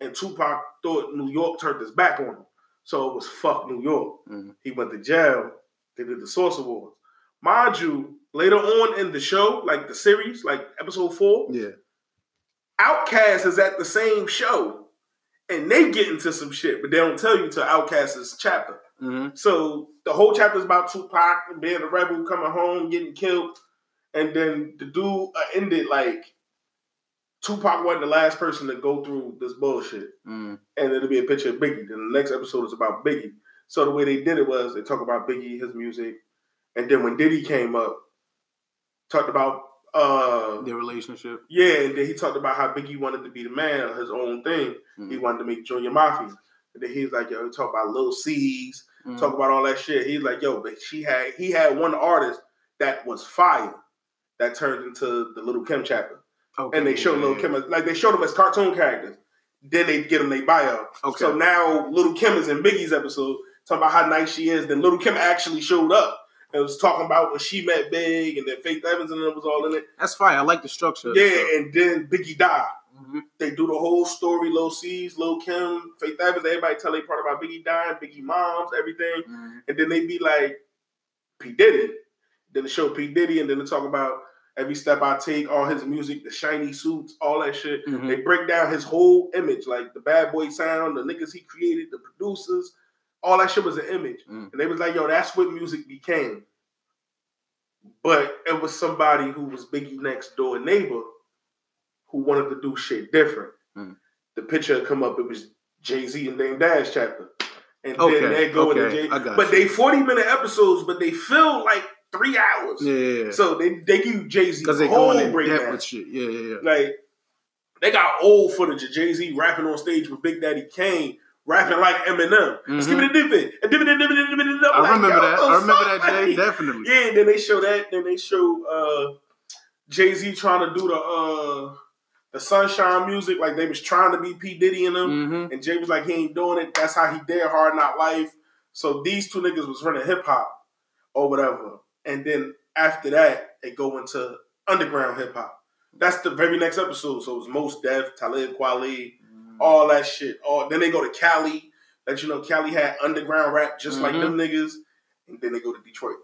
And Tupac thought New York turned his back on him. So it was fuck New York. Mhm. He went to jail. They did the Source Awards. Mind you, later on in the show, like the series, like episode four, Yeah. OutKast is at the same show. And they get into some shit, but they don't tell you till OutKast's chapter. hmm So the whole chapter is about Tupac and being a rebel, coming home, getting killed, and then the dude uh, ended like Tupac wasn't the last person to go through this bullshit, mm and it'll be a picture of Biggie. Then the next episode is about Biggie. So the way they did it was they talk about Biggie, his music, and then when Diddy came up, talked about uh Their relationship. yeah, and then he talked about how Biggie wanted to be the man of his own thing. Mhm. He wanted to make Junior Mafia. And then he's like, yo, talk about Lil Cease, Mhm. talk about all that shit. He's like, yo, but she had he had one artist that was fire that turned into the Lil Kim chapter. Okay, And they showed yeah, Little. Kim as, like they showed them as cartoon characters. Then they get them they bio. Okay. So now Lil Kim is in Biggie's episode talking about how nice she is. Then Lil Kim actually showed up and was talking about when she met Big and then Faith Evans and them was all in it. That's fine. I like the structure. Yeah, show. and then Biggie died. Mhm. They do the whole story, Lil Cease, Lil Kim, Faith Evans, everybody tell they part about Biggie dying, Biggie moms, everything. Mhm. And then they be like, P. Diddy. Then they show P. Diddy, and then they talk about every step I take, all his music, the shiny suits, all that shit. Mhm. They break down his whole image, like the bad boy sound, the niggas he created, the producers, all that shit was an image. Mm. And they was like, yo, that's what music became. But it was somebody who was Biggie next door neighbor who wanted to do shit different. Mm. The picture had come up, it was Jay-Z and Dame Dash chapter. And Okay, then they go into okay, Jay. I But you. they 40 minute episodes, but they feel like three hours. Yeah, yeah, yeah. So they, they give Jay Z Because the they whole going in depth breakdown. with shit. Yeah, yeah, yeah. Like they got old footage of Jay Z rapping on stage with Big Daddy Kane, rapping like Eminem. Mhm. Skibbity dippity, a dippity dippity dippity dippity. I remember that. I remember that, Jay. Like, Definitely. Yeah, and then they show that. Then they show uh, Jay Z trying to do the uh, the sunshine music, like they was trying to be P Diddy and them. Mm-hmm. And Jay was like, he ain't doing it. That's how he did Hard Knock Life. So these two niggas was running hip hop or whatever. And then after that, they go into underground hip hop. That's the very next episode. So it was Mos Def, Talib Kweli, all that shit. All then they go to Cali. Let you know Cali had underground rap just like Mhm. them niggas. And then they go to Detroit.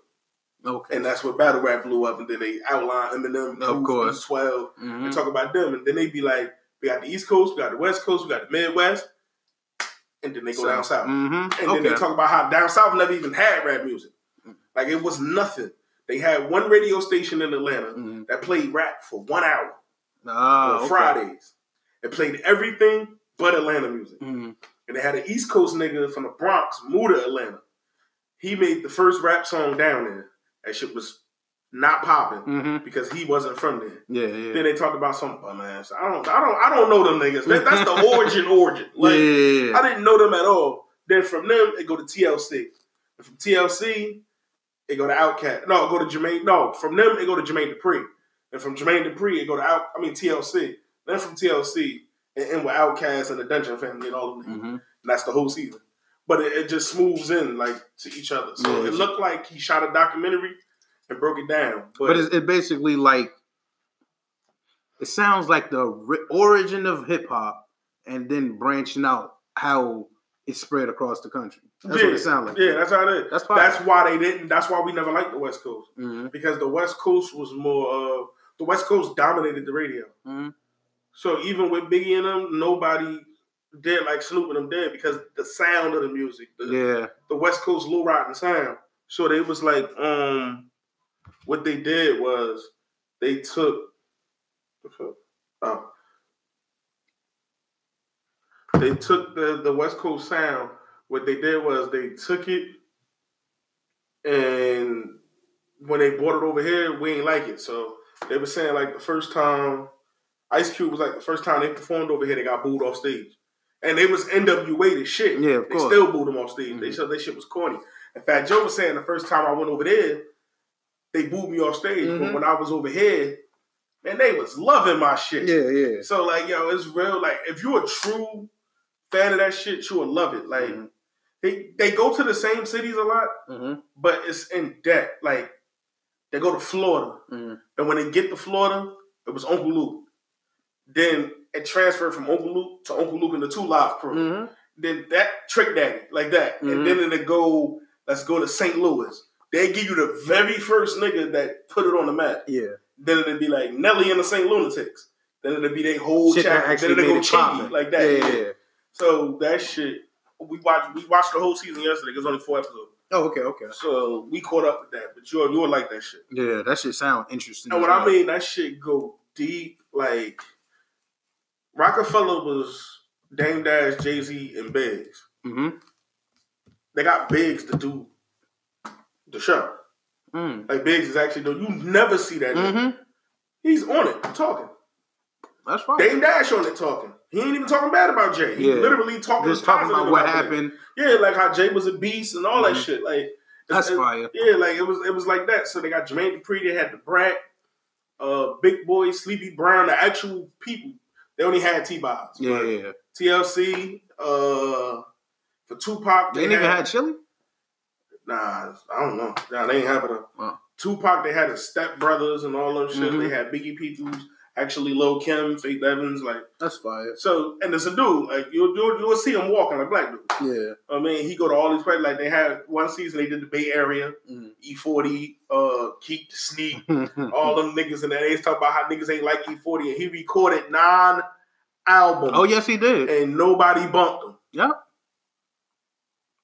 Okay. And that's where battle rap blew up. And then they outline Eminem, Of course. 12 Mhm. and talk about them. And then they be like, we got the East Coast, we got the West Coast, we got the Midwest. And then they go down south. Mhm. And then Okay. they talk about how down south never even had rap music. Like it was nothing. They had one radio station in Atlanta Mhm. that played rap for one hour Ah, on okay. Fridays. It played everything but Atlanta music. Mhm. And they had an East Coast nigga from the Bronx move to Atlanta. He made the first rap song down there. That shit was not popping Mhm. because he wasn't from there. Yeah, yeah. Then they talked about some bum ass. I don't, I don't, I don't know them niggas. That, that's the origin, origin. Like yeah. I didn't know them at all. Then from them, it go to TLC. And from TLC, it go to OutKast. No, it go to Jermaine. No, from them, it go to Jermaine Dupri. And from Jermaine Dupri, it go to Out. I mean TLC. Then from TLC, it end with OutKast and the Dungeon Family and all of them. Mhm. And that's the whole season. But it, it just smooths in like to each other. So it looked like he shot a documentary and broke it down. But, But it's it basically like it sounds like the origin of hip hop, and then branching out how it spread across the country. That's yeah, what it sounds like. Yeah, that's how it is. That's. That's why they didn't. That's why we never liked the West Coast. Mhm. because the West Coast was more uh the West Coast dominated the radio. Mhm. So even with Biggie and them, nobody did like Snoop and them did because the sound of the music, the, Yeah. the West Coast low riding sound. So they was like, um, what they did was they took, the fuck? oh, they took the the West Coast sound. What they did was they took it, and when they brought it over here, we ain't like it. So they were saying like the first time Ice Cube was like the first time they performed over here, they got booed off stage. And they was NWA the shit. Yeah, of they course. still booed them off stage. They Mhm. said that shit was corny. In fact, Joe was saying the first time I went over there, they booed me off stage. But Mhm. when I was over here, man, they was loving my shit. Yeah, yeah. So like, yo, it's real. Like, if you're a true fan of that shit, you will love it. Like, Mhm. they they go to the same cities a lot, Mm-hmm. but it's in depth. Like, they go to Florida, Mhm. and when they get to Florida, it was Uncle Luke. Then it transferred from Uncle Luke to Uncle Luke and the 2 Live Crew. Mm-hmm. Then that Trick Daddy, like that, Mhm. and then it'll go. Let's go to St. Louis. They give you the very first nigga that put it on the map. Yeah. Then it'd be like Nelly and the St. Lunatics. Then it'd be their whole Shit chapter. Then it'd go it Chingy like that. Yeah, Yeah. yeah. So that shit, we watched. We watched the whole season yesterday. There's only four episodes, Oh, okay, okay. so we caught up with that. But you you like that shit. Yeah, that shit sound interesting. And what I mean, that shit go deep. Like Roc-A-Fella was Dame Dash, Jay Z, and Biggs. Mhm. They got Biggs to do the show. Mm. Like Biggs is actually doing. You never see that. nigga. Mhm. He's on it talking. That's fine. Dame Dash on it talking. He ain't even talking bad about Jay. He Yeah. literally talking Just talking about what Jay. happened. Yeah, like how Jay was a beast and all that Mhm. shit. Like That's it- fire. Yeah, like it was it was like that. So they got Jermaine Dupri, they had Da Brat, uh, Big Boi, Sleepy Brown, the actual people. They only had T Boz. Yeah, yeah. yeah. TLC, uh for Tupac, They ain't even had Chilli. nah, I don't know. Nah, they ain't have it. Wow. Tupac, they had his step brothers and all them shit. Mhm. They had Biggie Peoples, actually Lil Kim, Faith Evans, like That's fire. so. And it's a dude like you'll you'll, you'll see him walking like black dude. Yeah. I mean, he go to all these places. Like they had one season, they did the Bay Area, Mm. E40, uh, Keak da Sneak, all them niggas in there. They talk about how niggas ain't like E40, and he recorded nine albums, oh yes, he did. and nobody bumped him. Yeah.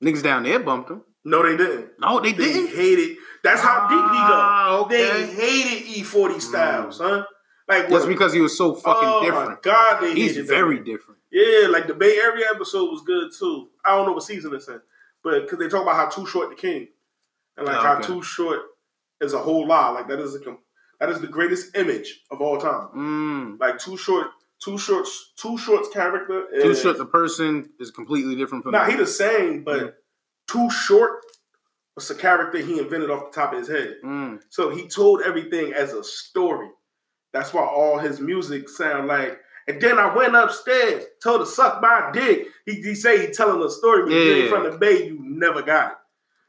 Niggas down there bumped him. No, they didn't. No, they They didn't. hated. That's how deep he go. Ah, They hated E40 style, son. Like Just because he was so fucking oh different. my god, He's very different. Yeah, like the Bay Area episode was good too. I don't know what season it's in, but because they talk about how Too Short the King, and like Oh, how. Too Short is a whole lie. Like that is a that is the greatest image of all time. Mm. Like Too Short, Too Short's Too Short's character. Is, Too short. The person is completely different from. Nah, he the same, but Mm. Too Short was a character he invented off the top of his head. Mm. So he told everything as a story. That's why all his music sound like. And then I went upstairs, told her suck my dick. He, he say he telling a story, but Yeah. from the Bay, you never got it.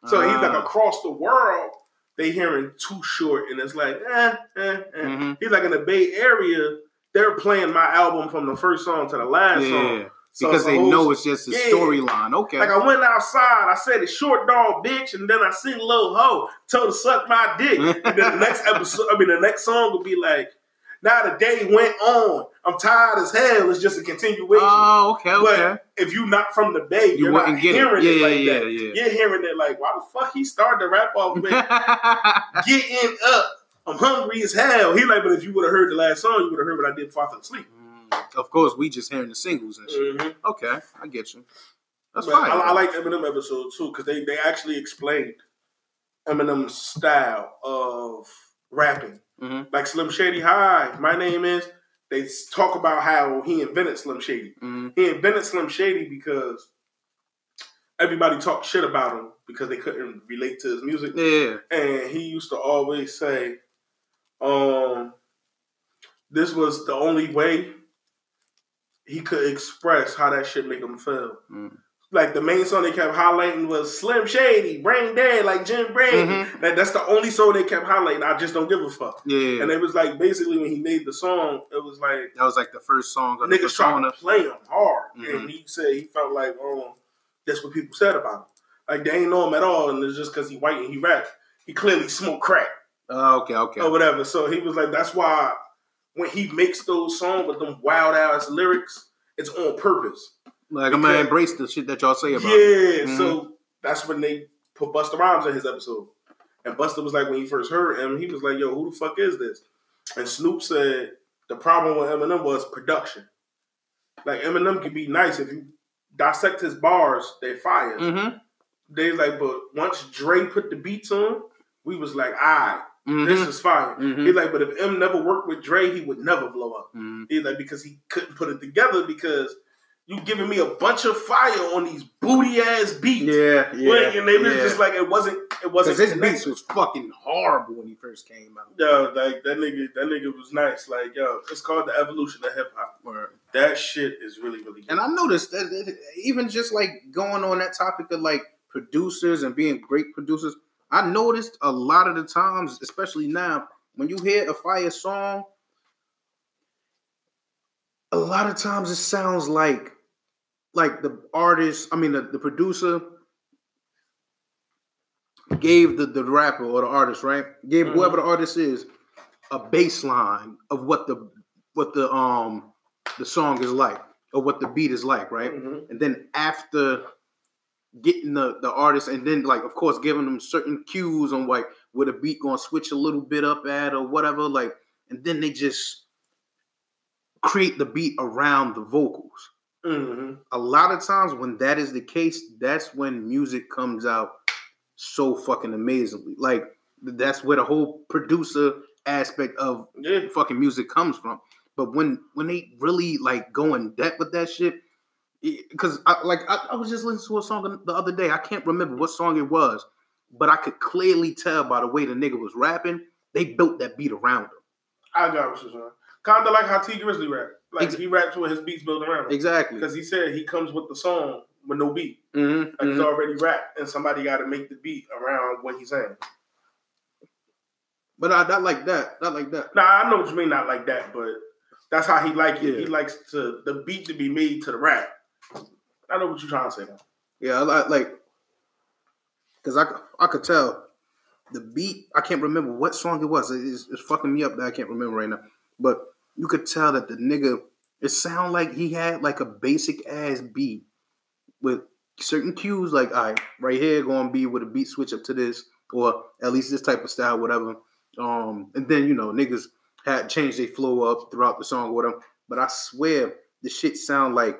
So he's like Ah. across the world, they hearing too short, and it's like, eh, eh, eh. Mhm. He's like in the Bay Area, they're playing my album from the first song to the last Yeah, song. So because they whole- know it's just a Yeah. storyline. Okay. like I went outside, I said it's short dog bitch, and then I seen Lil Ho, told her suck my dick. and then the next episode, I mean the next song would be like, now the day went on. I'm tired as hell. It's just a continuation. oh, okay, okay. But if you not from the Bay, You you're not get it. hearing Yeah, it, like yeah, that. yeah, You're hearing it like, why the fuck he started to rap off with getting up? I'm hungry as hell. He like, but if you would have heard the last song, you would have heard what I did before I fell asleep. Mm, of course, we just hearing the singles and shit. Mhm. Okay, I get you. That's But fine. I, I like Eminem episode too because they they actually explained Eminem's style of rapping. Mhm. Like Slim Shady, hi, my name is. They talk about how he invented Slim Shady. Mhm. He invented Slim Shady because everybody talked shit about him because they couldn't relate to his music. Yeah. And he used to always say, um, this was the only way he could express how that shit make him feel. Mm. Like the main song they kept highlighting was Slim Shady, Brain Dead, like Jim Brady. Mhm. That, that's the only song they kept highlighting. I just don't give a fuck. Yeah. And it was like basically when he made the song, it was like that was like the first song of the niggas trying to play him hard, Mhm. and he said he felt like um that's what people said about him. Like they ain't know him at all, and it's just because he white and he rap. He clearly smoked crack Oh, okay, okay. or whatever. So he was like, that's why when he makes those songs with them wild ass lyrics, it's on purpose. Like I'm gonna embrace the shit that y'all say about. Yeah, it. Mhm. so that's when they put Busta Rhymes in his episode. And Busta was like, when he first heard him, he was like, yo, who the fuck is this? And Snoop said the problem with Eminem was production. Like Eminem could be nice if you dissect his bars, they fire. Mhm. They like, but once Dre put the beats on, we was like, right, Mhm. This is fire. Mhm. He like, but if Em never worked with Dre, he would never blow up. Mhm. He like because he couldn't put it together because you giving me a bunch of fire on these booty ass beats. Yeah, yeah. Like, and they was yeah. just like it wasn't it wasn't Because his connected. beats was fucking horrible when he first came out. Yo, like that nigga, that nigga was nice. Like, yo, it's called the evolution of hip hop. That shit is really, really good. And I noticed that that even just like going on that topic of like producers and being great producers, I noticed a lot of the times, especially now, when you hear a fire song, a lot of times it sounds like like the artist, I mean the, the producer gave the, the rapper or the artist, right? Gave Mhm. whoever the artist is a baseline of what the what the um the song is like or what the beat is like, right? Mhm. And then after getting the the artist and then like of course giving them certain cues on like where the beat gonna switch a little bit up at or whatever, like and then they just create the beat around the vocals. Mhm. A lot of times when that is the case, that's when music comes out so fucking amazingly. Like that's where the whole producer aspect of Yeah. fucking music comes from. But when when they really like go in depth with that shit, because I, like I, I was just listening to a song the other day. I can't remember what song it was, but I could clearly tell by the way the nigga was rapping. They built that beat around him. I got what you're saying. Kind of like how Tee Grizzley rap. Like he raps with his beats built around him. Exactly. Because he said he comes with the song with no beat. Mhm, Like he's mhm. already rapped, and somebody got to make the beat around what he's saying. But I not like that. Not like that. Now I know what you mean, not like that, but that's how he like it. Yeah. He likes to the beat to be made to the rap. I know what you're trying to say. Now. Yeah, I like like because I could tell the beat. I can't remember what song it was. It's, it's fucking me up that I can't remember right now. But you could tell that the nigga. It sounded like he had like a basic ass beat with certain cues. Like, all right, right here going be with a beat switch up to this, or at least this type of style, whatever. Um, and then you know niggas had changed their flow up throughout the song with him. But I swear the shit sound like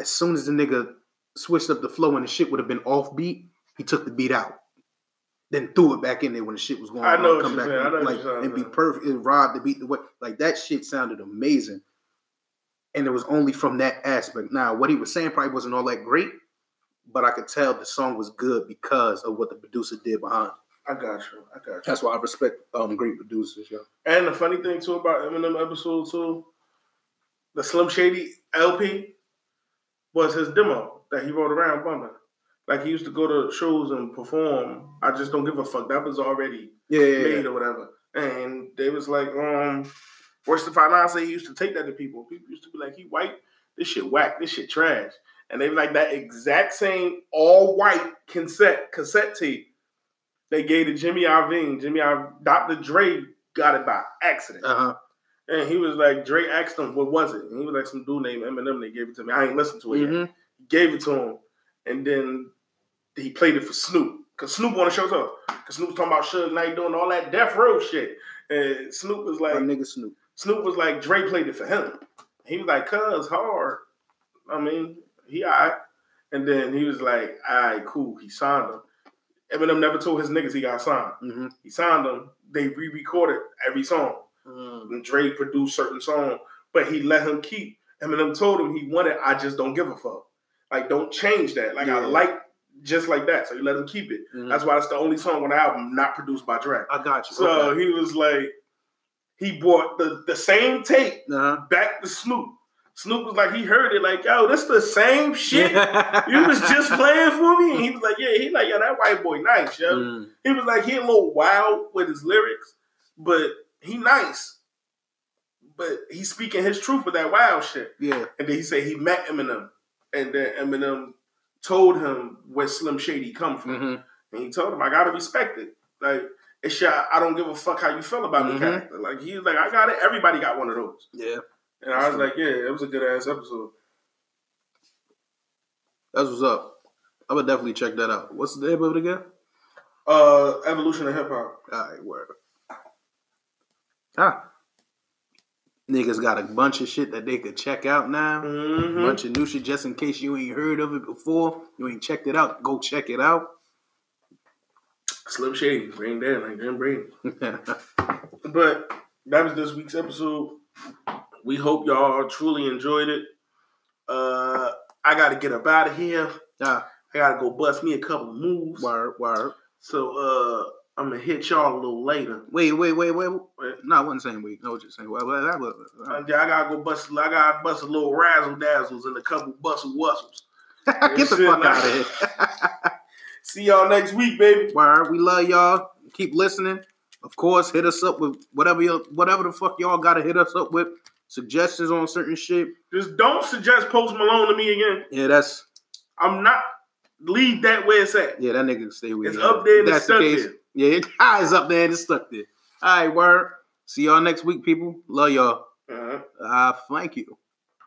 as soon as the nigga switched up the flow and the shit would have been off beat, he took the beat out. Then threw it back in there when the shit was going I on. know what come back saying. I know like and be perfect. It robbed the beat the way like that shit sounded amazing. And it was only from that aspect. Now, what he was saying probably wasn't all that great, but I could tell the song was good because of what the producer did behind. I got you. I got you. That's why I respect um great producers, yo. And the funny thing too about Eminem episode two, the Slim Shady LP was his demo that he wrote around bumping. Like he used to go to shows and perform. I just don't give a fuck. That was already Yeah, yeah, made yeah. or whatever. And they was like, um, worse if I say he used to take that to people. People used to be like, he white, this shit whack, this shit trash. And they were like that exact same all white cassette cassette tape they gave to Jimmy Iovine. Jimmy Iovine, Dr. Dre got it by accident. Uh-huh. And he was like, Dre asked him, what was it? And he was like, some dude named Eminem. They gave it to me. I ain't listened to it yet. Mhm. He gave it to him. And then he played it for Snoop. Because Snoop on to show up. Because Snoop was talking about Suge Knight doing all that death row shit. And Snoop was My like, nigga Snoop. Snoop was like, Dre played it for him. He was like, cuz hard. I mean, he all right. And then he was like, all right, cool. He signed him. Eminem never told his niggas he got signed. Mm-hmm. He signed them. They re-recorded every song. And Dre produced certain songs, but he let him keep. Eminem told him he wanted. I just don't give a fuck. Like, don't change that. Like, I like just like that. So you let him keep it. Mhm. That's why it's the only song on the album not produced by Dre. I got you. So okay. he was like, he brought the the same tape uh-huh. back to Snoop. Snoop was like, he heard it, like, yo, this the same shit you was just playing for me. And he was like, yeah, he like, yo, that white boy nice, yo. Mm. He was like, he a little wild with his lyrics, but he nice. But he's speaking his truth with that wild shit. Yeah. And then he said he met Eminem. And then Eminem told him where Slim Shady come from. Mhm. And he told him, I gotta respect it. Like, it's your, I don't give a fuck how you feel about me Mhm. character. Like, he's like, I got it. Everybody got one of those. Yeah. And I was like, yeah, it was a good ass episode. That's what's up. I would definitely check that out. What's the name of it again? Uh, Evolution of Hip Hop. All right, word. Ah. Niggas got a bunch of shit that they could check out now. Mm-hmm. Bunch of new shit just in case you ain't heard of it before. You ain't checked it out. Go check it out. Slim Shady, bring that like Jim Brady. But that was this week's episode. We hope y'all truly enjoyed it. Uh, I got to get up out of here. yeah, I got to go bust me a couple moves. word, word. So uh, I'm gonna hit y'all a little later. Wait, wait, wait, wait. Wait. No, I wasn't saying wait. No, just saying. Well, that was, Uh, I gotta go bust. I gotta bust a little razzle dazzles and a couple bustle wussles. Get the fuck like- out of here. See y'all next week, baby. Word, we love y'all. Keep listening. Of course, hit us up with whatever you whatever the fuck y'all gotta hit us up with. Suggestions on certain shit. Just don't suggest Post Malone to me again. Yeah, that's I'm not. Leave that where it's at. yeah, that nigga stay with It's you. up there and If it's stuck there. Yeah, it, it's up there and it's stuck there. All right, word. See y'all next week, people. Love y'all. Uh-huh. Uh, thank you.